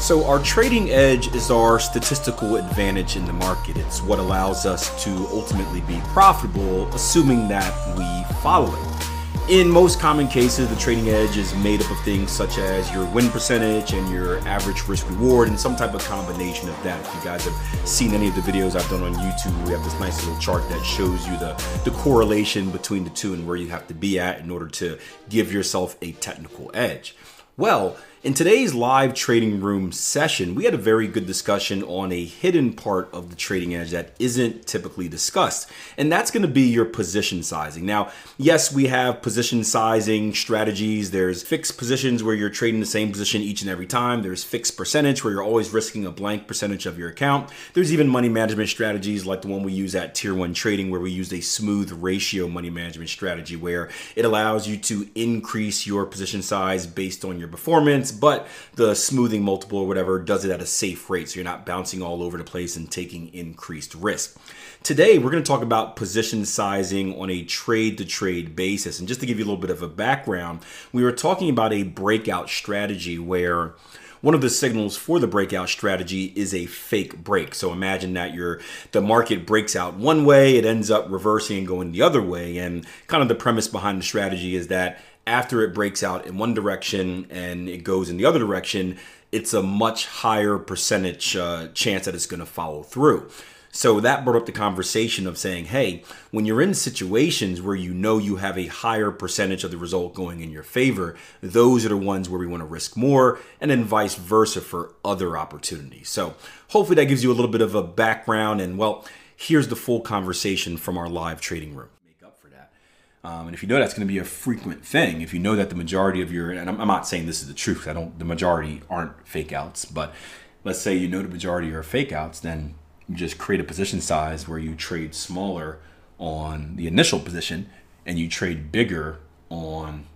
So, our trading edge is our statistical advantage in the market. It's what allows us to ultimately be profitable, assuming that we follow it. In most common cases, the trading edge is made up of things such as your win percentage and your average risk reward, and some type of combination of that. If you guys have seen any of the videos I've done on YouTube, we have this nice little chart that shows you the, the correlation between the two and where you have to be at in order to give yourself a technical edge. Well, in today's live trading room session, we had a very good discussion on a hidden part of the trading edge that isn't typically discussed, and that's going to be your position sizing. Now, yes, we have position sizing strategies. There's fixed positions where you're trading the same position each and every time. There's fixed percentage where you're always risking a blank percentage of your account. There's even money management strategies like the one we use at Tier 1 Trading where we use a smooth ratio money management strategy where it allows you to increase your position size based on your performance but the smoothing multiple or whatever does it at a safe rate. So you're not bouncing all over the place and taking increased risk. Today, we're going to talk about position sizing on a trade to trade basis. And just to give you a little bit of a background, we were talking about a breakout strategy where one of the signals for the breakout strategy is a fake break. So imagine that your the market breaks out one way, it ends up reversing and going the other way. And kind of the premise behind the strategy is that after it breaks out in one direction and it goes in the other direction, it's a much higher percentage uh, chance that it's going to follow through. So that brought up the conversation of saying, hey, when you're in situations where you know you have a higher percentage of the result going in your favor, those are the ones where we want to risk more, and then vice versa for other opportunities. So hopefully that gives you a little bit of a background. And well, here's the full conversation from our live trading room. Um, and if you know that's going to be a frequent thing, if you know that the majority of your, and I'm, I'm not saying this is the truth, I don't, the majority aren't fake outs, but let's say you know the majority are fake outs, then you just create a position size where you trade smaller on the initial position and you trade bigger on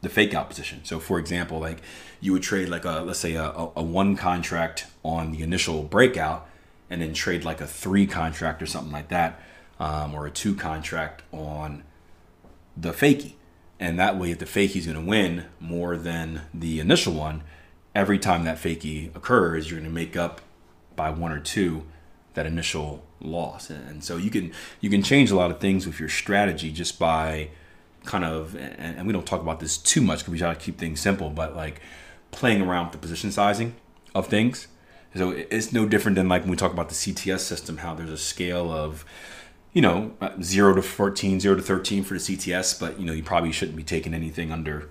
the fake out position. So, for example, like you would trade like a, let's say a, a one contract on the initial breakout and then trade like a three contract or something like that um, or a two contract on the fakie. And that way, if the fakie is going to win more than the initial one, every time that fakie occurs, you're going to make up by one or two that initial loss. And so you can you can change a lot of things with your strategy just by kind of and we don't talk about this too much because we try to keep things simple, but like playing around with the position sizing of things. So it's no different than like when we talk about the CTS system, how there's a scale of you know, 0 to 14, 0 to 13 for the CTS, but, you know, you probably shouldn't be taking anything under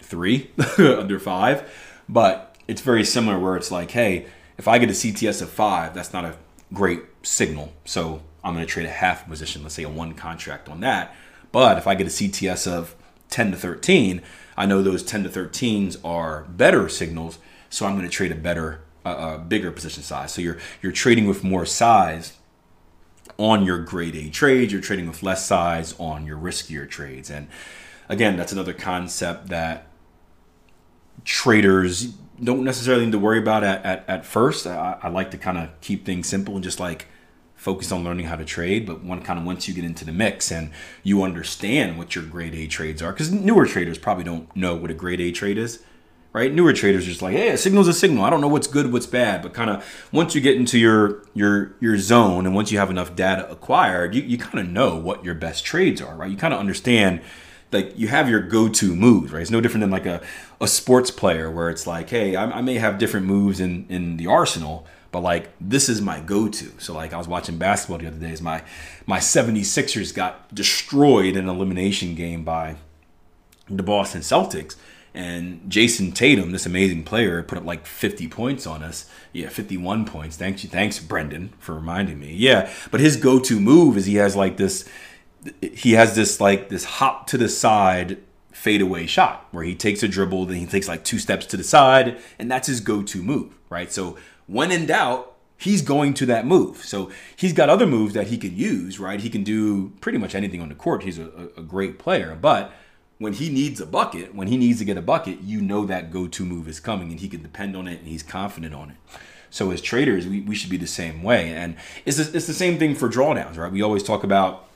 3, under 5. But it's very similar where it's like, hey, if I get a CTS of 5, that's not a great signal. So I'm going to trade a half position, let's say a one contract on that. But if I get a CTS of 10 to 13, I know those 10 to 13s are better signals. So I'm going to trade a better, uh, bigger position size. So you're you're trading with more size on your grade A trades. You're trading with less size on your riskier trades. And again, that's another concept that traders don't necessarily need to worry about at, at, at first. I, I like to kind of keep things simple and just like focus on learning how to trade. But one kind of once you get into the mix and you understand what your grade A trades are, because newer traders probably don't know what a grade A trade is right? Newer traders are just like, hey, a signal's a signal. I don't know what's good, what's bad, but kind of once you get into your your your zone and once you have enough data acquired, you, you kind of know what your best trades are, right? You kind of understand like you have your go-to moves, right? It's no different than like a, a sports player where it's like, hey, I, I may have different moves in in the arsenal, but like this is my go-to. So like I was watching basketball the other day, my my 76ers got destroyed in an elimination game by the Boston Celtics and Jayson Tatum, this amazing player, put up like 50 points on us. Yeah, 51 points. Thanks thanks Brendan for reminding me. Yeah, but his go-to move is he has like this he has this like this hop to the side fadeaway shot where he takes a dribble, then he takes like two steps to the side, and that's his go-to move, right? So when in doubt, he's going to that move. So he's got other moves that he can use, right? He can do pretty much anything on the court. He's a, a great player, but when he needs a bucket, when he needs to get a bucket, you know that go to move is coming and he can depend on it and he's confident on it. So as traders, we, we should be the same way. And it's the, it's the same thing for drawdowns, right? We always talk about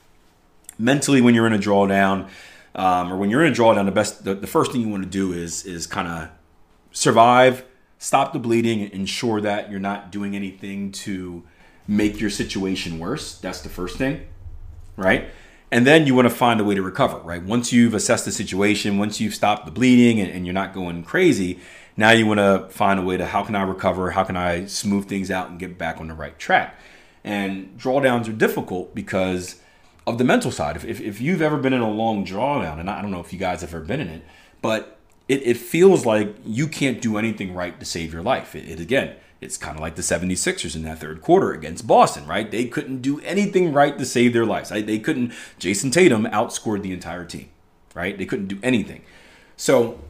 mentally when you're in a drawdown um, or when you're in a drawdown, the best, the, the first thing you want to do is, is kind of survive, stop the bleeding, ensure that you're not doing anything to make your situation worse. That's the first thing, right? And then you want to find a way to recover, right? Once you've assessed the situation, once you've stopped the bleeding and, and you're not going crazy, now you want to find a way to how can I recover? How can I smooth things out and get back on the right track? And drawdowns are difficult because of the mental side. If, if, if you've ever been in a long drawdown, and I don't know if you guys have ever been in it, but it, it feels like you can't do anything right to save your life. It, it again, it's kind of like the 76ers in that third quarter against Boston, right? They couldn't do anything right to save their lives. They couldn't, Jayson Tatum outscored the entire team, right? They couldn't do anything. So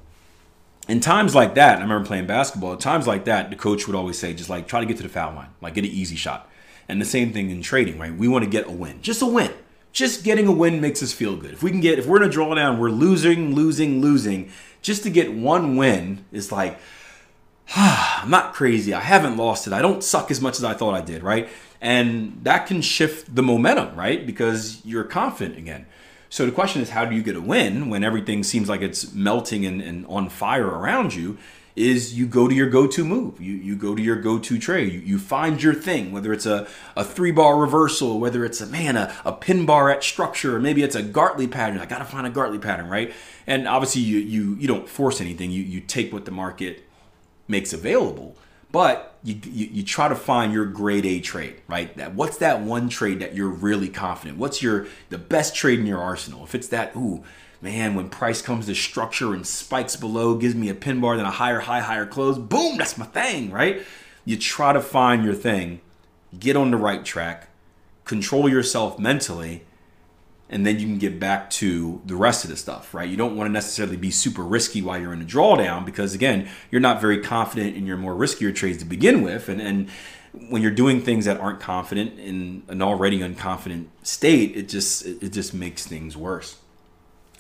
in times like that, I remember playing basketball. At times like that, the coach would always say, just like try to get to the foul line, like get an easy shot. And the same thing in trading, right? We want to get a win, just a win. Just getting a win makes us feel good. If we can get, if we're in a drawdown, we're losing, losing, losing. Just to get one win is like, I'm not crazy. I haven't lost it. I don't suck as much as I thought I did, right? And that can shift the momentum, right? Because you're confident again. So the question is, how do you get a win when everything seems like it's melting and, and on fire around you? Is you go to your go-to move. You you go to your go-to trade. You, you find your thing, whether it's a, a three-bar reversal, whether it's a man, a, a pin bar at structure, or maybe it's a Gartley pattern. I gotta find a Gartley pattern, right? And obviously you you you don't force anything. You you take what the market makes available but you, you, you, try to find your grade A trade, right? That what's that one trade that you're really confident? What's your the best trade in your arsenal? If it's that, ooh, man, when price comes to structure and spikes below, gives me a pin bar, then a higher high, higher close, boom, that's my thing, right? You try to find your thing, get on the right track, control yourself mentally, and then you can get back to the rest of the stuff, right? You don't want to necessarily be super risky while you're in a drawdown because again, you're not very confident in your more riskier trades to begin with, and and when you're doing things that aren't confident in an already unconfident state, it just it just makes things worse.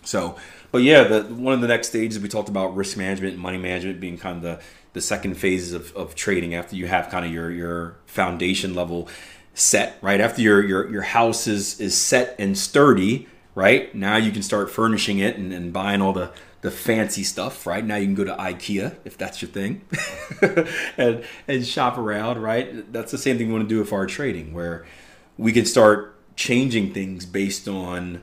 So, but yeah, the one of the next stages we talked about risk management and money management being kind of the the second phases of, of trading after you have kind of your your foundation level set, right? After your your your house is is set and sturdy, right? Now you can start furnishing it and, and buying all the the fancy stuff, right? Now you can go to IKEA if that's your thing, and and shop around, right? That's the same thing we want to do with our trading, where we can start changing things based on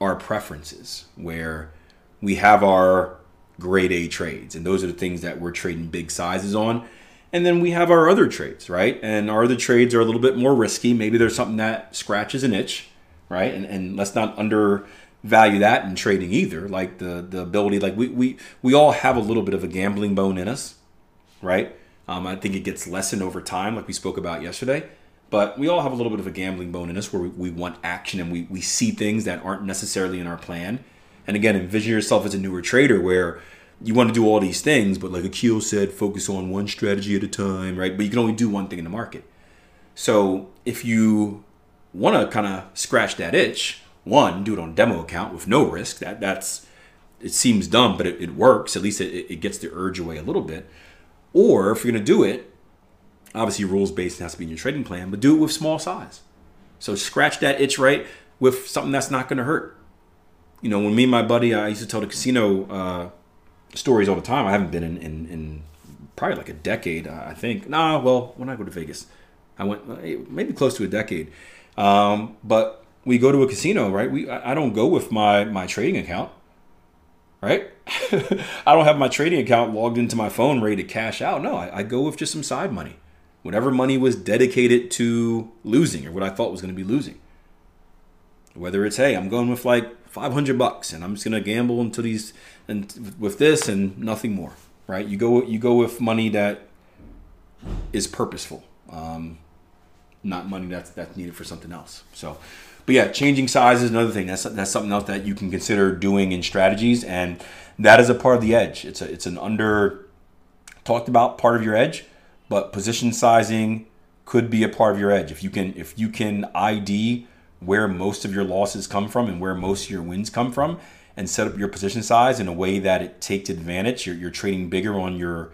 our preferences, where we have our grade A trades, and those are the things that we're trading big sizes on and then we have our other trades, right? And our other trades are a little bit more risky. Maybe there's something that scratches an itch, right? And, and let's not undervalue that in trading either. Like the the ability, like we we we all have a little bit of a gambling bone in us, right? Um, I think it gets lessened over time, like we spoke about yesterday. But we all have a little bit of a gambling bone in us where we, we want action and we, we see things that aren't necessarily in our plan. And again, envision yourself as a newer trader where you want to do all these things, but like Akil said, focus on one strategy at a time, right? But you can only do one thing in the market. So if you want to kind of scratch that itch, one, do it on demo account with no risk. That that's it seems dumb, but it, it works. At least it, it gets the urge away a little bit. Or if you're gonna do it, obviously rules based has to be in your trading plan, but do it with small size. So scratch that itch right with something that's not gonna hurt. You know, when me and my buddy, I used to tell the casino uh, stories all the time. I haven't been in, in, in probably like a decade, I think. Nah, well, when I go to Vegas, I went uh, maybe close to a decade. Um, but we go to a casino, right? We I don't go with my my trading account, right? I don't have my trading account logged into my phone ready to cash out. No, I, I go with just some side money, whatever money was dedicated to losing or what I thought was going to be losing. Whether it's hey, I'm going with like 500 bucks and I'm just going to gamble until these and with this and nothing more, right? You go you go with money that is purposeful, um, not money that's that's needed for something else. So, but yeah, changing size is another thing. That's that's something else that you can consider doing in strategies, and that is a part of the edge. It's a it's an under talked about part of your edge, but position sizing could be a part of your edge if you can if you can ID where most of your losses come from and where most of your wins come from and set up your position size in a way that it takes advantage you're, you're trading bigger on your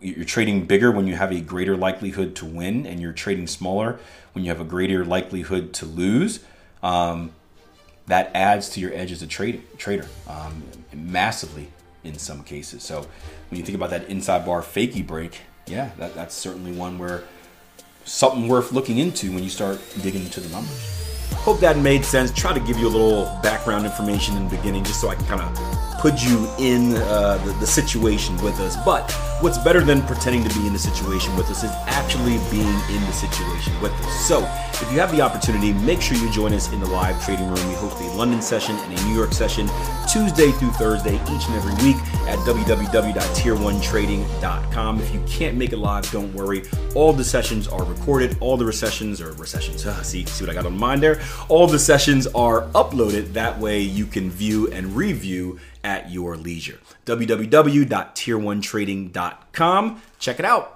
you're trading bigger when you have a greater likelihood to win and you're trading smaller when you have a greater likelihood to lose um, that adds to your edge as a trade, trader um, massively in some cases. So when you think about that inside bar fakie break, yeah, that, that's certainly one where something worth looking into when you start digging into the numbers. Hope that made sense. Try to give you a little background information in the beginning just so I can kind of put you in uh, the, the situation with us. But what's better than pretending to be in the situation with us is actually being in the situation with us. So if you have the opportunity, make sure you join us in the live trading room. We host a London session and a New York session Tuesday through Thursday each and every week at www.tier1trading.com. If you can't make it live, don't worry. All the sessions are recorded. All the recessions or recessions. Uh, see, see what I got on mind there. All the sessions are uploaded. That way you can view and review at your leisure. www.tier1trading.com. Check it out.